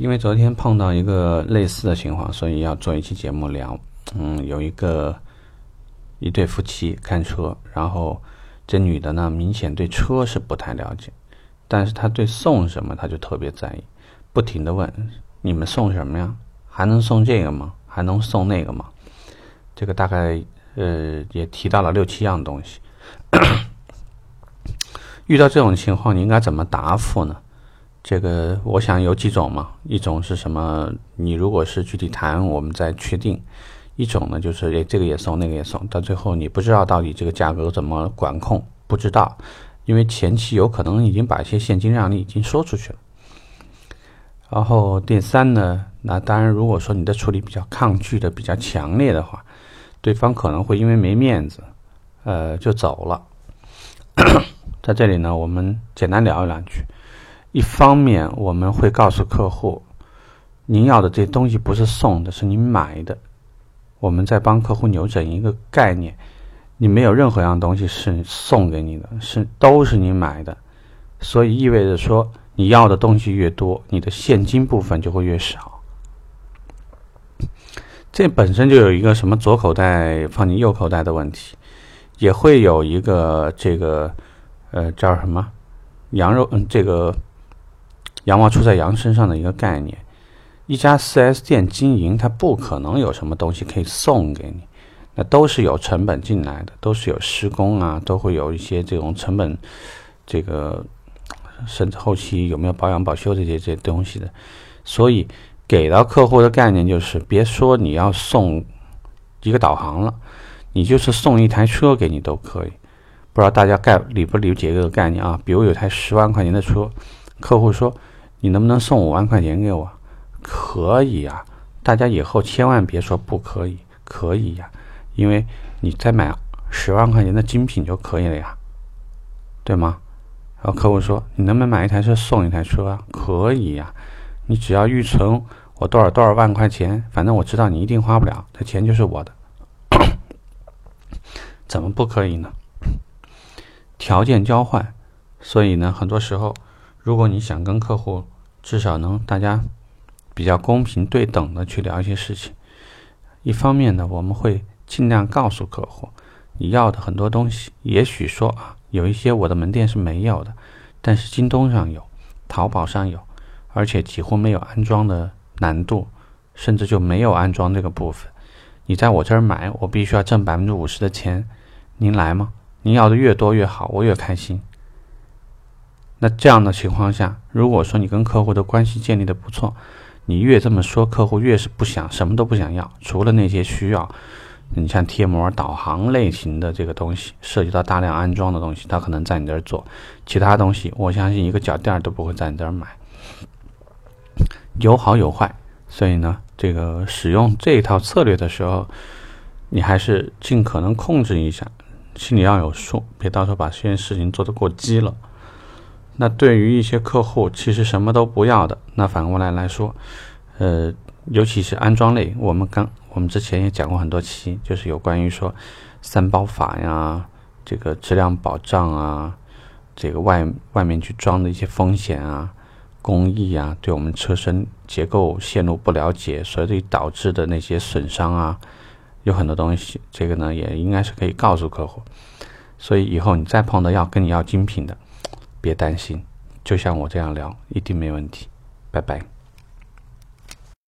因为昨天碰到一个类似的情况，所以要做一期节目聊。嗯，有一个一对夫妻看车，然后这女的呢，明显对车是不太了解，但是她对送什么，她就特别在意，不停的问：“你们送什么呀？还能送这个吗？还能送那个吗？”这个大概呃也提到了六七样东西。遇到这种情况，你应该怎么答复呢？这个我想有几种嘛，一种是什么？你如果是具体谈，我们再确定；一种呢，就是诶，这个也送，那个也送，到最后你不知道到底这个价格怎么管控，不知道，因为前期有可能已经把一些现金让利已经说出去了。然后第三呢，那当然如果说你的处理比较抗拒的比较强烈的话，对方可能会因为没面子，呃，就走了。在这里呢，我们简单聊一两句。一方面，我们会告诉客户，您要的这东西不是送的，是您买的。我们在帮客户扭转一个概念：你没有任何一样东西是送给你的，是都是你买的。所以意味着说，你要的东西越多，你的现金部分就会越少。这本身就有一个什么左口袋放进右口袋的问题，也会有一个这个呃叫什么羊肉嗯这个。羊毛出在羊身上的一个概念，一家 4S 店经营，它不可能有什么东西可以送给你，那都是有成本进来的，都是有施工啊，都会有一些这种成本，这个甚至后期有没有保养保修这些这些东西的，所以给到客户的概念就是，别说你要送一个导航了，你就是送一台车给你都可以。不知道大家概理不理解这个概念啊？比如有台十万块钱的车，客户说。你能不能送五万块钱给我？可以呀，大家以后千万别说不可以，可以呀，因为你再买十万块钱的精品就可以了呀，对吗？然后客户说，你能不能买一台车送一台车啊？可以呀，你只要预存我多少多少万块钱，反正我知道你一定花不了，这钱就是我的，怎么不可以呢？条件交换，所以呢，很多时候。如果你想跟客户至少能大家比较公平对等的去聊一些事情，一方面呢，我们会尽量告诉客户你要的很多东西，也许说啊，有一些我的门店是没有的，但是京东上有，淘宝上有，而且几乎没有安装的难度，甚至就没有安装这个部分。你在我这儿买，我必须要挣百分之五十的钱，您来吗？您要的越多越好，我越开心。那这样的情况下，如果说你跟客户的关系建立的不错，你越这么说，客户越是不想什么都不想要，除了那些需要，你像贴膜、导航类型的这个东西，涉及到大量安装的东西，他可能在你这儿做，其他东西，我相信一个脚垫都不会在你这儿买。有好有坏，所以呢，这个使用这一套策略的时候，你还是尽可能控制一下，心里要有数，别到时候把这件事情做得过激了。那对于一些客户，其实什么都不要的，那反过来来说，呃，尤其是安装类，我们刚我们之前也讲过很多期，就是有关于说三包法呀，这个质量保障啊，这个外外面去装的一些风险啊，工艺啊，对我们车身结构线路不了解，所以导致的那些损伤啊，有很多东西，这个呢也应该是可以告诉客户，所以以后你再碰到要跟你要精品的。别担心，就像我这样聊，一定没问题。拜拜。